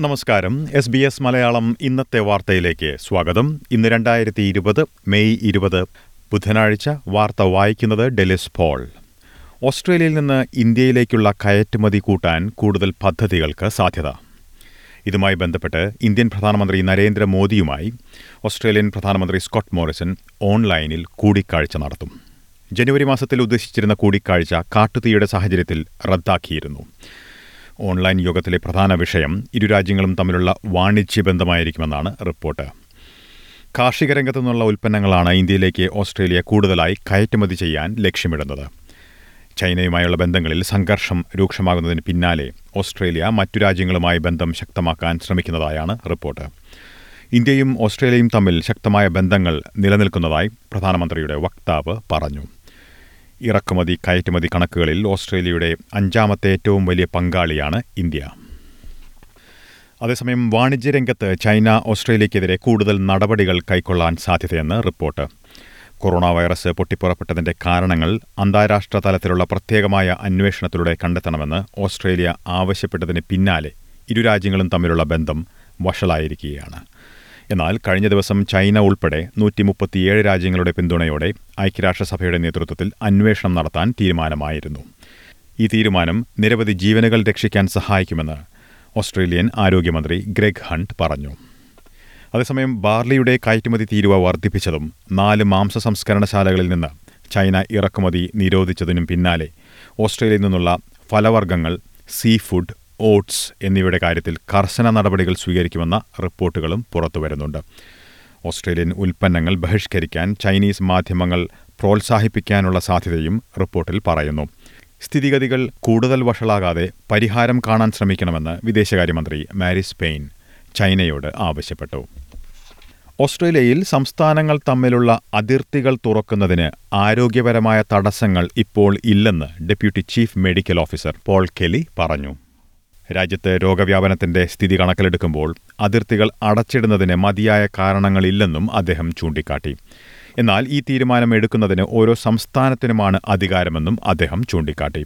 നമസ്കാരം. S B S Malayalam ഇന്നത്തെ വാർത്തയിലേക്ക് സ്വാഗതം. ഇന്ന് രണ്ടായിരത്തി ഇരുപത് മെയ് ഇരുപത് ബുധനാഴ്ച വാർത്ത വായിക്കുന്നത് ഡെലിസ് പോൾ. ഓസ്ട്രേലിയയിൽ നിന്ന് ഇന്ത്യയിലേക്കുള്ള കയറ്റുമതി കൂട്ടാൻ കൂടുതൽ പദ്ധതികൾക്ക് സാധ്യത. ഇതുമായി ബന്ധപ്പെട്ട് ഇന്ത്യൻ പ്രധാനമന്ത്രി നരേന്ദ്രമോദിയുമായി ഓസ്ട്രേലിയൻ പ്രധാനമന്ത്രി സ്കോട്ട് മോറിസൺ ഓൺലൈനിൽ കൂടിക്കാഴ്ച നടത്തും. ജനുവരി മാസത്തിൽ ഉദ്ദേശിച്ചിരുന്ന കൂടിക്കാഴ്ച കാട്ടുതീയുടെ സാഹചര്യത്തിൽ റദ്ദാക്കിയിരുന്നു. ഓൺലൈൻ യോഗത്തിലെ പ്രധാന വിഷയം ഇരു രാജ്യങ്ങളും തമ്മിലുള്ള വാണിജ്യ ബന്ധമായിരിക്കുമെന്നാണ് റിപ്പോർട്ട്. കാർഷിക രംഗത്തു നിന്നുള്ള ഉൽപ്പന്നങ്ങളാണ് ഇന്ത്യയിലേക്ക് ഓസ്ട്രേലിയ കൂടുതലായി കയറ്റുമതി ചെയ്യാൻ ലക്ഷ്യമിടുന്നത്. ചൈനയുമായുള്ള ബന്ധങ്ങളിൽ സംഘർഷം രൂക്ഷമാകുന്നതിന് പിന്നാലെ ഓസ്ട്രേലിയ മറ്റു രാജ്യങ്ങളുമായി ബന്ധം ശക്തമാക്കാൻ ശ്രമിക്കുന്നതായാണ് റിപ്പോർട്ട്. ഇന്ത്യയും ഓസ്ട്രേലിയയും തമ്മിൽ ശക്തമായ ബന്ധങ്ങൾ നിലനിൽക്കുന്നതായി പ്രധാനമന്ത്രിയുടെ വക്താവ് പറഞ്ഞു. ഇറക്കുമതി കയറ്റുമതി കണക്കുകളിൽ ഓസ്ട്രേലിയയുടെ അഞ്ചാമത്തെ ഏറ്റവും വലിയ പങ്കാളിയാണ് ഇന്ത്യ. അതേസമയം വാണിജ്യരംഗത്ത് ചൈന ഓസ്ട്രേലിയക്കെതിരെ കൂടുതൽ നടപടികൾ കൈക്കൊള്ളാൻ സാധ്യതയെന്ന് റിപ്പോർട്ട്. കൊറോണ വൈറസ് പൊട്ടിപ്പുറപ്പെട്ടതിന്റെ കാരണങ്ങൾ അന്താരാഷ്ട്ര തലത്തിലുള്ള പ്രത്യേകമായ അന്വേഷണത്തിലൂടെ കണ്ടെത്തണമെന്ന് ഓസ്ട്രേലിയ ആവശ്യപ്പെട്ടതിന് പിന്നാലെ ഇരു രാജ്യങ്ങളും തമ്മിലുള്ള ബന്ധം വഷളായിരിക്കുകയാണ്. എന്നാൽ കഴിഞ്ഞ ദിവസം ചൈന ഉൾപ്പെടെ നൂറ്റി മുപ്പത്തിയേഴ് രാജ്യങ്ങളുടെ പിന്തുണയോടെ ഐക്യരാഷ്ട്രസഭയുടെ നേതൃത്വത്തിൽ അന്വേഷണം നടത്താൻ തീരുമാനമായിരുന്നു. ഈ തീരുമാനം നിരവധി ജീവനുകൾ രക്ഷിക്കാൻ സഹായിക്കുമെന്ന് ഓസ്ട്രേലിയൻ ആരോഗ്യമന്ത്രി ഗ്രെഗ് ഹണ്ട് പറഞ്ഞു. അതേസമയം ബാർലിയുടെ കയറ്റുമതി തീരുവ വർദ്ധിപ്പിച്ചതും നാല് മാംസ സംസ്കരണശാലകളിൽ നിന്ന് ചൈന ഇറക്കുമതി നിരോധിച്ചതിനും പിന്നാലെ ഓസ്ട്രേലിയയിൽ നിന്നുള്ള ഫലവർഗങ്ങൾ സീ ഫുഡ് ഓട്സ് എന്നിവയുടെ കാര്യത്തിൽ കർശന നടപടികൾ സ്വീകരിക്കുമെന്ന റിപ്പോർട്ടുകളും പുറത്തുവരുന്നുണ്ട് ഓസ്ട്രേലിയൻ ഉൽപ്പന്നങ്ങൾ ബഹിഷ്കരിക്കാൻ ചൈനീസ് മാധ്യമങ്ങൾ പ്രോത്സാഹിപ്പിക്കാനുള്ള സാധ്യതയും റിപ്പോർട്ടിൽ പറയുന്നു. സ്ഥിതിഗതികൾ കൂടുതൽ വഷളാകാതെ പരിഹാരം കാണാൻ ശ്രമിക്കണമെന്ന് വിദേശകാര്യമന്ത്രി മാരിസ് പെയിൻ ചൈനയോട് ആവശ്യപ്പെട്ടു. ഓസ്ട്രേലിയയിൽ സംസ്ഥാനങ്ങൾ തമ്മിലുള്ള അതിർത്തികൾ തുറക്കുന്നതിന് ആരോഗ്യപരമായ തടസ്സങ്ങൾ ഇപ്പോൾ ഇല്ലെന്ന് deputy chief medical officer Paul Kelly പറഞ്ഞു. രാജ്യത്ത് രോഗവ്യാപനത്തിന്റെ സ്ഥിതി കണക്കിലെടുക്കുമ്പോൾ അതിർത്തികൾ അടച്ചിടുന്നതിന് മതിയായ കാരണങ്ങളില്ലെന്നും അദ്ദേഹം ചൂണ്ടിക്കാട്ടി. എന്നാൽ ഈ തീരുമാനം എടുക്കുന്നതിന് ഓരോ സംസ്ഥാനത്തിനുമാണ് അധികാരമെന്നും അദ്ദേഹം ചൂണ്ടിക്കാട്ടി.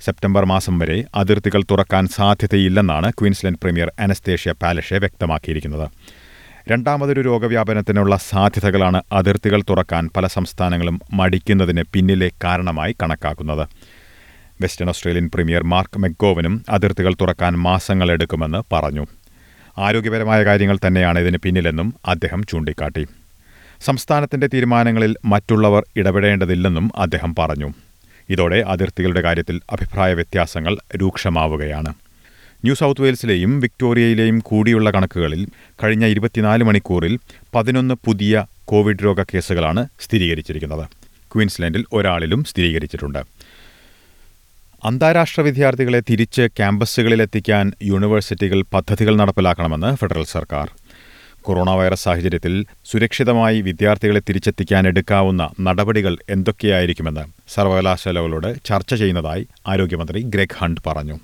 സെപ്റ്റംബർ മാസം വരെ അതിർത്തികൾ തുറക്കാൻ സാധ്യതയില്ലെന്നാണ് ക്വീൻസ്ലൻഡ് പ്രീമിയർ അനസ്തേഷ്യ പാലഷെ വ്യക്തമാക്കിയിരിക്കുന്നത്. രണ്ടാമതൊരു രോഗവ്യാപനത്തിനുള്ള സാധ്യതകളാണ് അതിർത്തികൾ തുറക്കാൻ പല സംസ്ഥാനങ്ങളും മടിക്കുന്നതിന് പിന്നിലെ കാരണമായി കണക്കാക്കുന്നത്. വെസ്റ്റേൺ ഓസ്ട്രേലിയൻ പ്രീമിയർ മാർക്ക് മെഗോവനും അതിർത്തികൾ തുറക്കാൻ മാസങ്ങളെടുക്കുമെന്ന് പറഞ്ഞു. ആരോഗ്യപരമായ കാര്യങ്ങൾ തന്നെയാണ് ഇതിന് പിന്നിലെന്നും അദ്ദേഹം ചൂണ്ടിക്കാട്ടി. സംസ്ഥാനത്തിന്റെ തീരുമാനങ്ങളിൽ മറ്റുള്ളവർ ഇടപെടേണ്ടതില്ലെന്നും അദ്ദേഹം പറഞ്ഞു. ഇതോടെ അതിർത്തികളുടെ കാര്യത്തിൽ അഭിപ്രായ വ്യത്യാസങ്ങൾ രൂക്ഷമാവുകയാണ്. ന്യൂ സൗത്ത് വെയിൽസിലെയും വിക്ടോറിയയിലെയും കൂടിയുള്ള കണക്കുകളിൽ കഴിഞ്ഞ ഇരുപത്തിനാല് മണിക്കൂറിൽ പതിനൊന്ന് പുതിയ കോവിഡ് രോഗ കേസുകളാണ് സ്ഥിരീകരിച്ചിരിക്കുന്നത്. ക്വീൻസ്ലാൻഡിൽ ഒരാളിലും സ്ഥിരീകരിച്ചിട്ടുണ്ട്. അന്താരാഷ്ട്ര വിദ്യാർത്ഥികളെ തിരിച്ച് ക്യാമ്പസുകളിലെത്തിക്കാൻ യൂണിവേഴ്സിറ്റികൾ പദ്ധതികൾ നടപ്പിലാക്കണമെന്ന് ഫെഡറൽ സർക്കാർ. കൊറോണ വൈറസ് സാഹചര്യത്തിൽ സുരക്ഷിതമായി വിദ്യാർത്ഥികളെ തിരിച്ചെത്തിക്കാൻ എടുക്കാവുന്ന നടപടികൾ എന്തൊക്കെയായിരിക്കുമെന്ന് സർവകലാശാലകളോട് ചർച്ച ചെയ്യുന്നതായി ആരോഗ്യമന്ത്രി ഗ്രെഗ് ഹണ്ട് പറഞ്ഞു.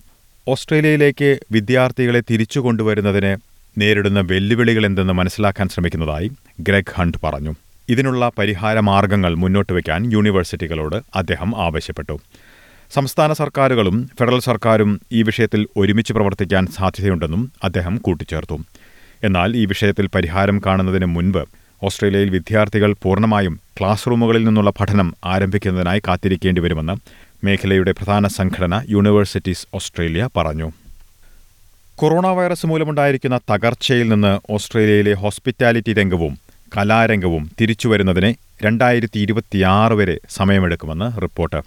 ഓസ്ട്രേലിയയിലേക്ക് വിദ്യാർത്ഥികളെ തിരിച്ചു കൊണ്ടുവരുന്നതിന് നേരിടുന്ന വെല്ലുവിളികൾ എന്തെന്ന് മനസ്സിലാക്കാൻ ശ്രമിക്കുന്നതായി ഗ്രെഗ് ഹണ്ട് പറഞ്ഞു. ഇതിനുള്ള പരിഹാര മാർഗങ്ങൾ മുന്നോട്ട് വയ്ക്കാൻ യൂണിവേഴ്സിറ്റികളോട് അദ്ദേഹം ആവശ്യപ്പെട്ടു. സംസ്ഥാന സർക്കാരുകളും ഫെഡറൽ സർക്കാരും ഈ വിഷയത്തിൽ ഒരുമിച്ച് പ്രവർത്തിക്കാൻ സാധ്യതയുണ്ടെന്നും അദ്ദേഹം കൂട്ടിച്ചേർത്തു. എന്നാൽ ഈ വിഷയത്തിൽ പരിഹാരം കാണുന്നതിന് മുൻപ് ഓസ്ട്രേലിയയിൽ വിദ്യാർത്ഥികൾ പൂർണമായും ക്ലാസ് റൂമുകളിൽ നിന്നുള്ള പഠനം ആരംഭിക്കുന്നതിനായി കാത്തിരിക്കേണ്ടി വരുമെന്ന് മേഖലയുടെ പ്രധാന സംഘടന യൂണിവേഴ്സിറ്റീസ് ഓസ്ട്രേലിയ പറഞ്ഞു. കൊറോണ വൈറസ് മൂലമുണ്ടായിരിക്കുന്ന തകർച്ചയിൽ നിന്ന് ഓസ്ട്രേലിയയിലെ ഹോസ്പിറ്റാലിറ്റി രംഗവും കലാരംഗവും തിരിച്ചുവരുന്നതിന് രണ്ടായിരത്തി ഇരുപത്തിയാറ് വരെ സമയമെടുക്കുമെന്ന് റിപ്പോർട്ട്.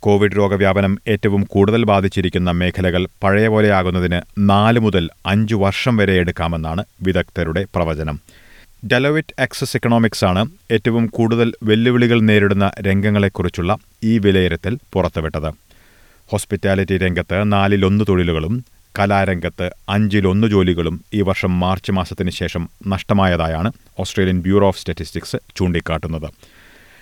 കോവിഡ് രോഗവ്യാപനം ഏറ്റവും കൂടുതൽ ബാധിച്ചിരിക്കുന്ന മേഖലകൾ പഴയ പോലെയാകുന്നതിന് നാല് മുതൽ അഞ്ചു വർഷം വരെ എടുക്കാമെന്നാണ് വിദഗ്ധരുടെ പ്രവചനം. ഡെലോവിറ്റ് ആക്സസ് എക്കണോമിക്സ് ആണ് ഏറ്റവും കൂടുതൽ വെല്ലുവിളികൾ നേരിടുന്ന രംഗങ്ങളെക്കുറിച്ചുള്ള ഈ വിലയിരുത്തൽ പുറത്തുവിട്ടത്. ഹോസ്പിറ്റാലിറ്റി രംഗത്ത് നാലിലൊന്ന് തൊഴിലുകളും കലാരംഗത്ത് അഞ്ചിലൊന്ന് ജോലികളും ഈ വർഷം മാർച്ച് മാസത്തിന് ശേഷം നഷ്ടമായതായാണ് ഓസ്ട്രേലിയൻ ബ്യൂറോ ഓഫ് സ്റ്റാറ്റിസ്റ്റിക്സ് ചൂണ്ടിക്കാട്ടുന്നത്.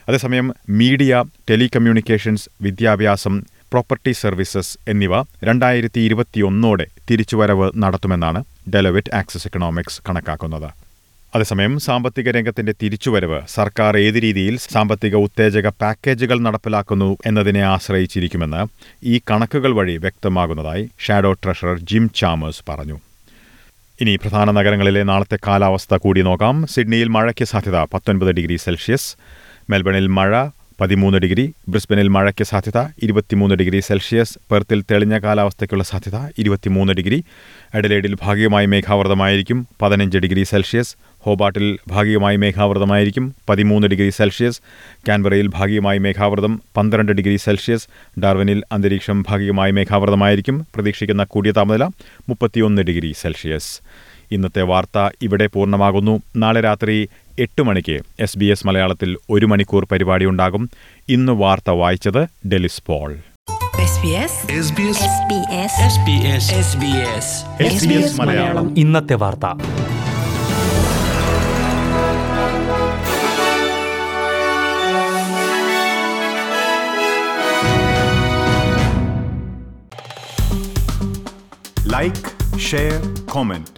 അതേസമയം മീഡിയ ടെലികമ്മ്യൂണിക്കേഷൻസ് വിദ്യാഭ്യാസം പ്രോപ്പർട്ടി സർവീസസ് എന്നിവ രണ്ടായിരത്തി ഇരുപത്തിയൊന്നോടെ തിരിച്ചുവരവ് നടത്തുമെന്നാണ് ഡെലവിറ്റ് ആക്സസ് എക്കണോമിക്സ് കണക്കാക്കുന്നത്. അതേസമയം സാമ്പത്തിക രംഗത്തിന്റെ തിരിച്ചുവരവ് സർക്കാർ ഏത് രീതിയിൽ സാമ്പത്തിക ഉത്തേജക പാക്കേജുകൾ നടപ്പിലാക്കുന്നു എന്നതിനെ ആശ്രയിച്ചിരിക്കുമെന്ന് ഈ കണക്കുകൾ വഴി വ്യക്തമാകുന്നതായി ഷാഡോ ട്രഷറർ ജിം ചാമേഴ്സ് പറഞ്ഞു. ഇനി പ്രധാന നഗരങ്ങളിലെ നാളത്തെ കാലാവസ്ഥ കൂടി നോക്കാം. സിഡ്നിയിൽ മഴയ്ക്ക് സാധ്യത പത്തൊൻപത് ഡിഗ്രി സെൽഷ്യസ്. മെൽബണിൽ മഴ പതിമൂന്ന് ഡിഗ്രി ബ്രിസ്ബനിൽ മഴയ്ക്ക് സാധ്യത ഇരുപത്തിമൂന്ന് ഡിഗ്രി സെൽഷ്യസ് പെർത്തിൽ തെളിഞ്ഞ കാലാവസ്ഥയ്ക്കുള്ള സാധ്യത ഇരുപത്തിമൂന്ന് ഡിഗ്രി. എഡലേഡിൽ ഭാഗികമായി മേഘാവൃതമായിരിക്കും പതിനഞ്ച് ഡിഗ്രി സെൽഷ്യസ്. ഹോബാട്ടിൽ ഭാഗികമായി മേഘാവൃതമായിരിക്കും പതിമൂന്ന് ഡിഗ്രി സെൽഷ്യസ്. കാൻബറയിൽ ഭാഗികമായി മേഘാവൃതം പന്ത്രണ്ട് ഡിഗ്രി സെൽഷ്യസ്. ഡാർവിനിൽ അന്തരീക്ഷം ഭാഗികമായി മേഘാവൃതമായിരിക്കും പ്രതീക്ഷിക്കുന്ന കൂടിയ താപനില മുപ്പത്തിയൊന്ന് ഡിഗ്രി സെൽഷ്യസ്. ഇന്നത്തെ വാർത്ത ഇവിടെ പൂർണമാകുന്നു. നാളെ രാത്രി എട്ട് മണിക്ക് എസ് ബി എസ് മലയാളത്തിൽ ഒരു മണിക്കൂർ പരിപാടി ഉണ്ടാകും. ഇന്ന് വാർത്ത വായിച്ചത് Delys Paul. SBS SBS SBS SBS SBS SBS Malayalam. ഇന്നത്തെ വാർത്ത. Like share comment